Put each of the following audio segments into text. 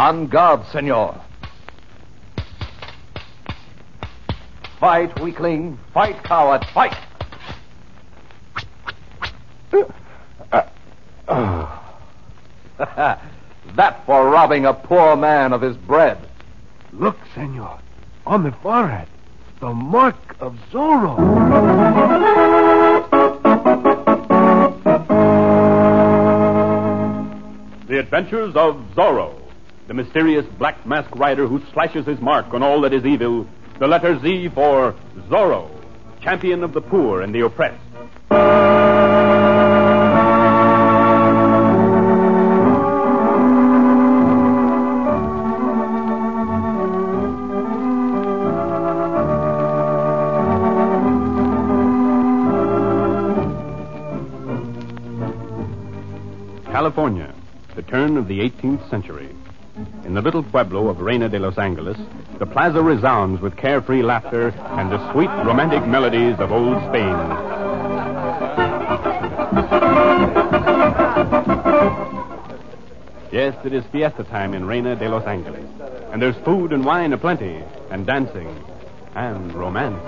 On guard, senor. Fight, weakling. Fight, coward. Fight. that for robbing a poor man of his bread. Look, senor. On the forehead. The mark of Zorro. The Adventures of Zorro, the mysterious black masked rider who slashes his mark on all that is evil. The letter Z for Zorro, champion of the poor and the oppressed. California, the turn of the 18th century. In the little pueblo of Reina de Los Angeles, the plaza resounds with carefree laughter and the sweet romantic melodies of old Spain. Yes, it is fiesta time in Reina de Los Angeles. And there's food and wine aplenty, and dancing, and romance.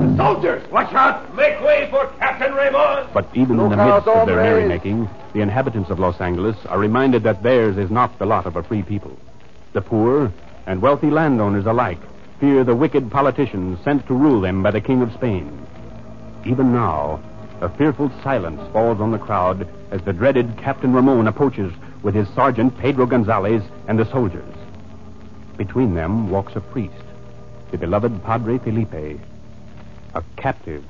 The soldiers, watch out! Make way for Captain Ramon! But even in the midst of their merrymaking, the inhabitants of Los Angeles are reminded that theirs is not the lot of a free people. The poor and wealthy landowners alike fear the wicked politicians sent to rule them by the King of Spain. Even now, a fearful silence falls on the crowd as the dreaded Captain Ramon approaches with his sergeant Pedro Gonzalez and the soldiers. Between them walks a priest, the beloved Padre Felipe, a captive.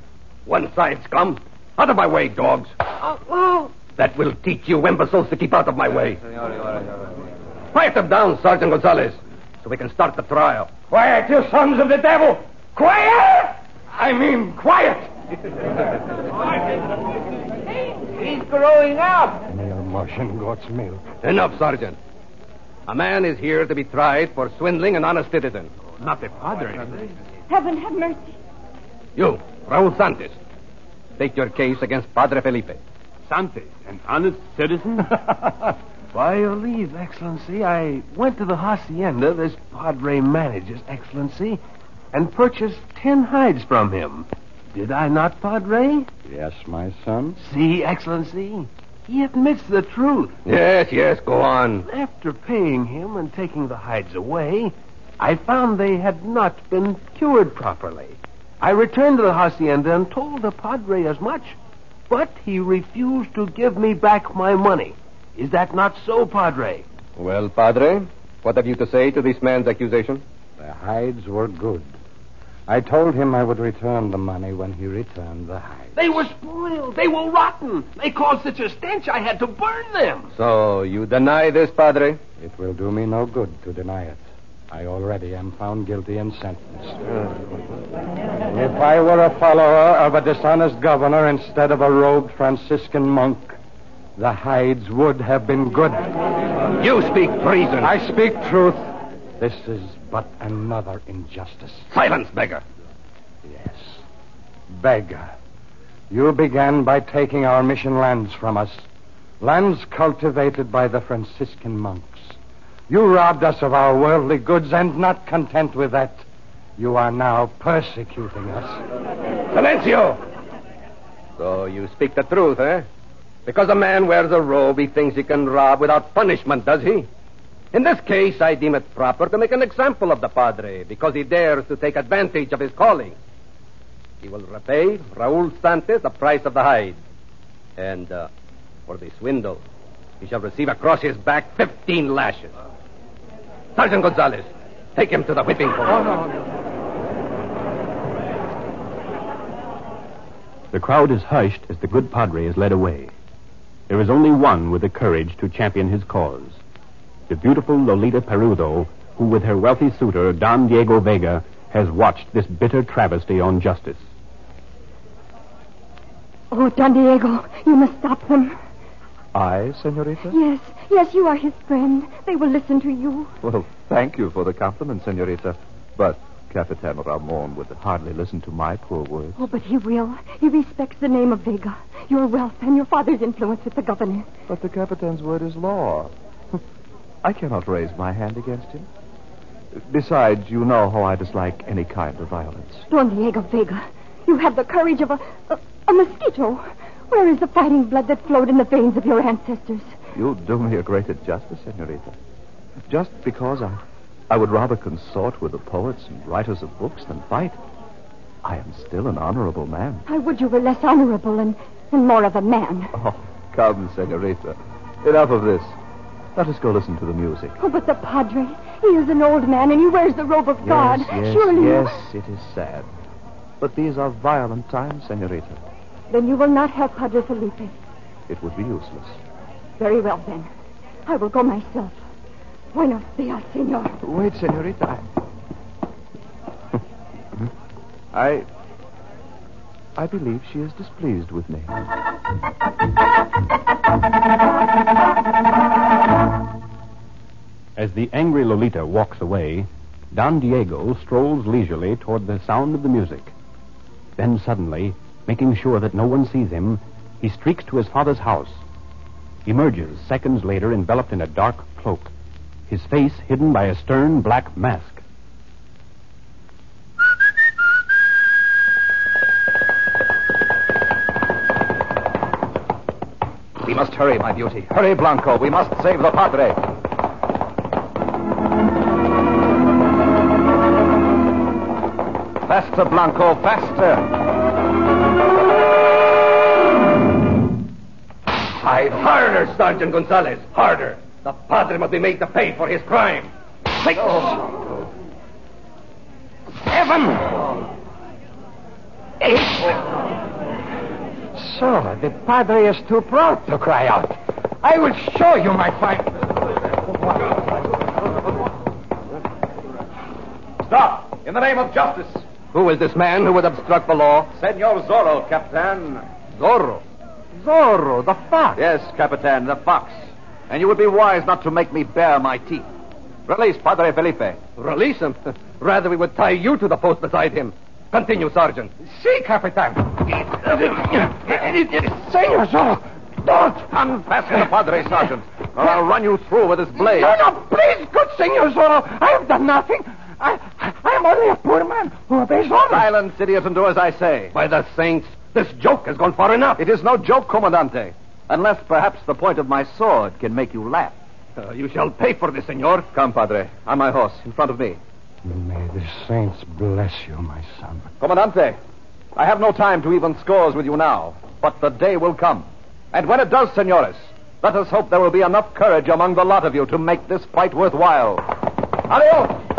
One side, scum. Out of my way, dogs. Oh, oh. That will teach you imbeciles to keep out of my way. Quiet them down, Sergeant Gonzalez, so we can start the trial. Quiet, you sons of the devil! Quiet! I mean, quiet! He's growing up. Mere Martian goat's milk. Enough, Sergeant. A man is here to be tried for swindling an honest citizen. Not the padre. Heaven have mercy. You, Raul Santos, take your case against Padre Felipe. Santos, an honest citizen? By your leave, Excellency, I went to the hacienda this padre manages, Excellency, and purchased ten hides from him. Did I not, Padre? Yes, my son. See, Excellency, he admits the truth. Yes, yes, go on. After paying him and taking the hides away, I found they had not been cured properly. I returned to the hacienda and told the padre as much, but he refused to give me back my money. Is that not so, padre? Well, Padre, what have you to say to this man's accusation? The hides were good. I told him I would return the money when he returned the hides. They were spoiled. They were rotten. They caused such a stench I had to burn them. So, you deny this, Padre? It will do me no good to deny it. I already am found guilty and sentenced. Uh, if I were a follower of a dishonest governor instead of a rogue Franciscan monk, the hides would have been good. You speak treason. I speak truth. This is but another injustice. Silence, beggar. Yes. Beggar. You began by taking our mission lands from us, lands cultivated by the Franciscan monks. You robbed us of our worldly goods, and not content with that, you are now persecuting us. Silencio! So you speak the truth, eh? Because a man wears a robe, he thinks he can rob without punishment, does he? In this case, I deem it proper to make an example of the Padre because he dares to take advantage of his calling. He will repay Raul Santos the price of the hide. And uh, for the swindle, he shall receive across his back 15 lashes. Sergeant Gonzalez, take him to the whipping post. Oh, the crowd is hushed as the good padre is led away. There is only one with the courage to champion his cause. The beautiful Lolita Pulido, who with her wealthy suitor, Don Diego Vega, has watched this bitter travesty on justice. Oh, Don Diego, you must stop them. I, senorita? Yes, yes, you are his friend. They will listen to you. Well, thank you for the compliment, senorita. But Capitan Ramon would hardly listen to my poor words. Oh, but he will. He respects the name of Vega, your wealth, and your father's influence with the governor. But the Capitan's word is law. I cannot raise my hand against him. Besides, you know how I dislike any kind of violence. Don Diego Vega, you have the courage of a, a, a mosquito. Where is the fighting blood that flowed in the veins of your ancestors? You do me a great injustice, senorita. Just because I, I would rather consort with the poets and writers of books than fight. I am still an honorable man. I would you were less honorable and, and more of a man. Oh, come, senorita. Enough of this. Let us go listen to the music. Oh, but the padre, he is an old man and he wears the robe of Yes, God. yes, Surely you- yes, it is sad. But these are violent times, senorita. Then you will not help Padre Felipe. It would be useless. Very well, then. I will go myself. Buenos dias, senor. Wait, senorita. I... I... I believe she is displeased with me. As the angry Lolita walks away, Don Diego strolls leisurely toward the sound of the music. Then suddenly, making sure that no one sees him, he streaks to his father's house. Emerges seconds later enveloped in a dark cloak, his face hidden by a stern black mask. We must hurry, my beauty. Hurry, Blanco. We must save the padre. Faster, Blanco, faster. Five harder, Sergeant Gonzalez. Harder. The padre must be made to pay for his crime. Six. Seven. Eight. So, the padre is too proud to cry out. I will show you my fight. Stop! In the name of justice. Who is this man who would obstruct the law? Senor Zorro, Captain. Zorro. Zorro, the fox. Yes, Capitan, the fox. And you would be wise not to make me bare my teeth. Release Padre Felipe. Release him. Rather, we would tie you to the post beside him. Continue, Sergeant. Si, Capitan. Senor Zorro, don't. Unfasten the Padre, Sergeant, or I'll run you through with this blade. No, no, please, good Senor Zorro. I have done nothing. I, I, I am only a poor man who obeys orders. Silence, idiot, and do as I say. By the saints, this joke has gone far enough. It is no joke, Comandante. Unless perhaps the point of my sword can make you laugh. Uh, you shall pay for this, senor. Come, Padre. On my horse, in front of me. May the saints bless you, my son. Comandante, I have no time to even scores with you now, but the day will come. And when it does, senores, let us hope there will be enough courage among the lot of you to make this fight worthwhile. Adios!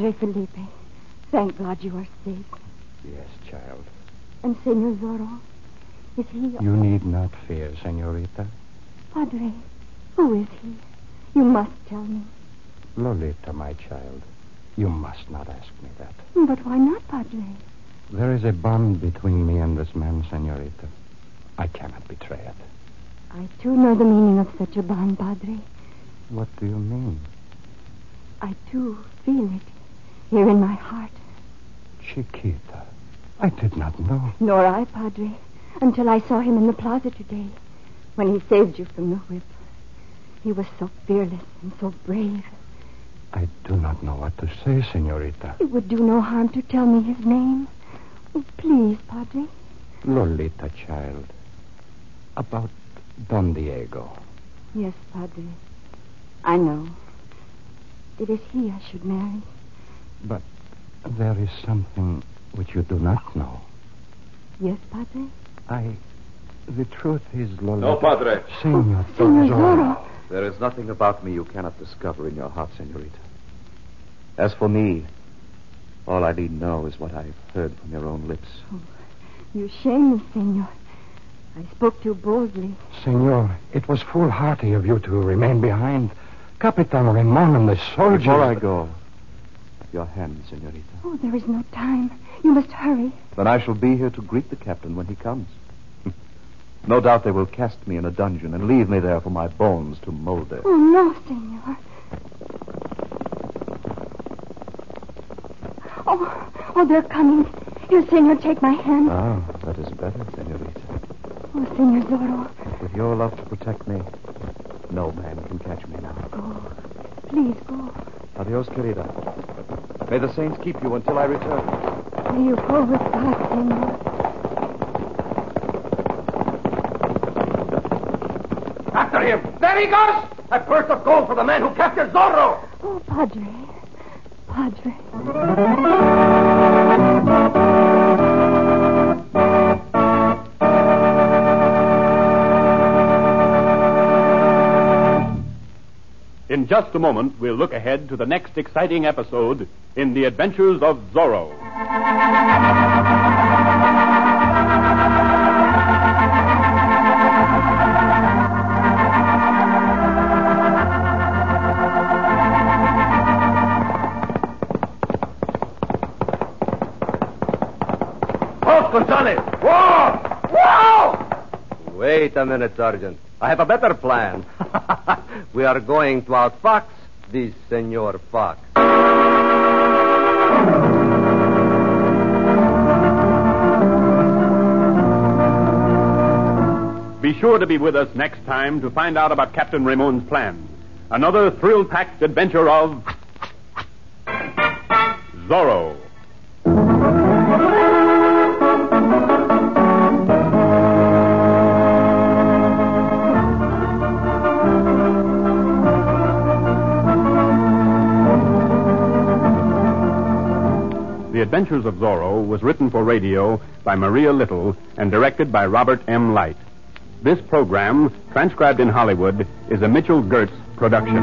Padre Felipe, thank God you are safe. Yes, child. And Senor Zorro, is he... You need not fear, senorita. Padre, who is he? You must tell me. Lolita, my child. You must not ask me that. But why not, Padre? There is a bond between me and this man, senorita. I cannot betray it. I too know the meaning of such a bond, Padre. What do you mean? I too feel it here in my heart. Chiquita. I did not know. Nor I, Padre, until I saw him in the plaza today, when he saved you from the whip. He was so fearless and so brave. I do not know what to say, senorita. It would do no harm to tell me his name. Oh, please, Padre. Lolita, child. About Don Diego. Yes, Padre. I know. It is he I should marry. But there is something which you do not know. Yes, Padre? I. The truth is, Lolita. No, Padre. Senor, Senor Zorro. Zorro. There is nothing about me you cannot discover in your heart, senorita. As for me, all I need know is what I've heard from your own lips. Oh, you shame me, Senor. I spoke too boldly. Senor, it was foolhardy of you to remain behind. Capitan Ramon and the soldiers. Before I go, your hand, senorita. Oh, there is no time. You must hurry. Then I shall be here to greet the captain when he comes. no doubt they will cast me in a dungeon and leave me there for my bones to molder. Oh, no, senor. Oh, oh, they're coming. Here, senor, take my hand. Ah, that is better, senorita. Oh, senor Zorro. With your love to protect me, no man can catch me now. Go. Please go. Adios, querida. May the saints keep you until I return. May you go with God, senor. After him! There he goes! A purse of gold for the man who captured Zorro! Oh, Padre. Padre. In just a moment, we'll look ahead to the next exciting episode in The Adventures of Zorro. Halt, Gonzales! Whoa! Whoa! Wait a minute, Sergeant. I have a better plan. we are going to outfox this Senor Fox. Be sure to be with us next time to find out about Captain Ramon's plan. Another thrill packed adventure of Zorro. Adventures of Zorro was written for radio by Maria Little and directed by Robert M. Light. This program, transcribed in Hollywood, is a Mitchell Gertz production.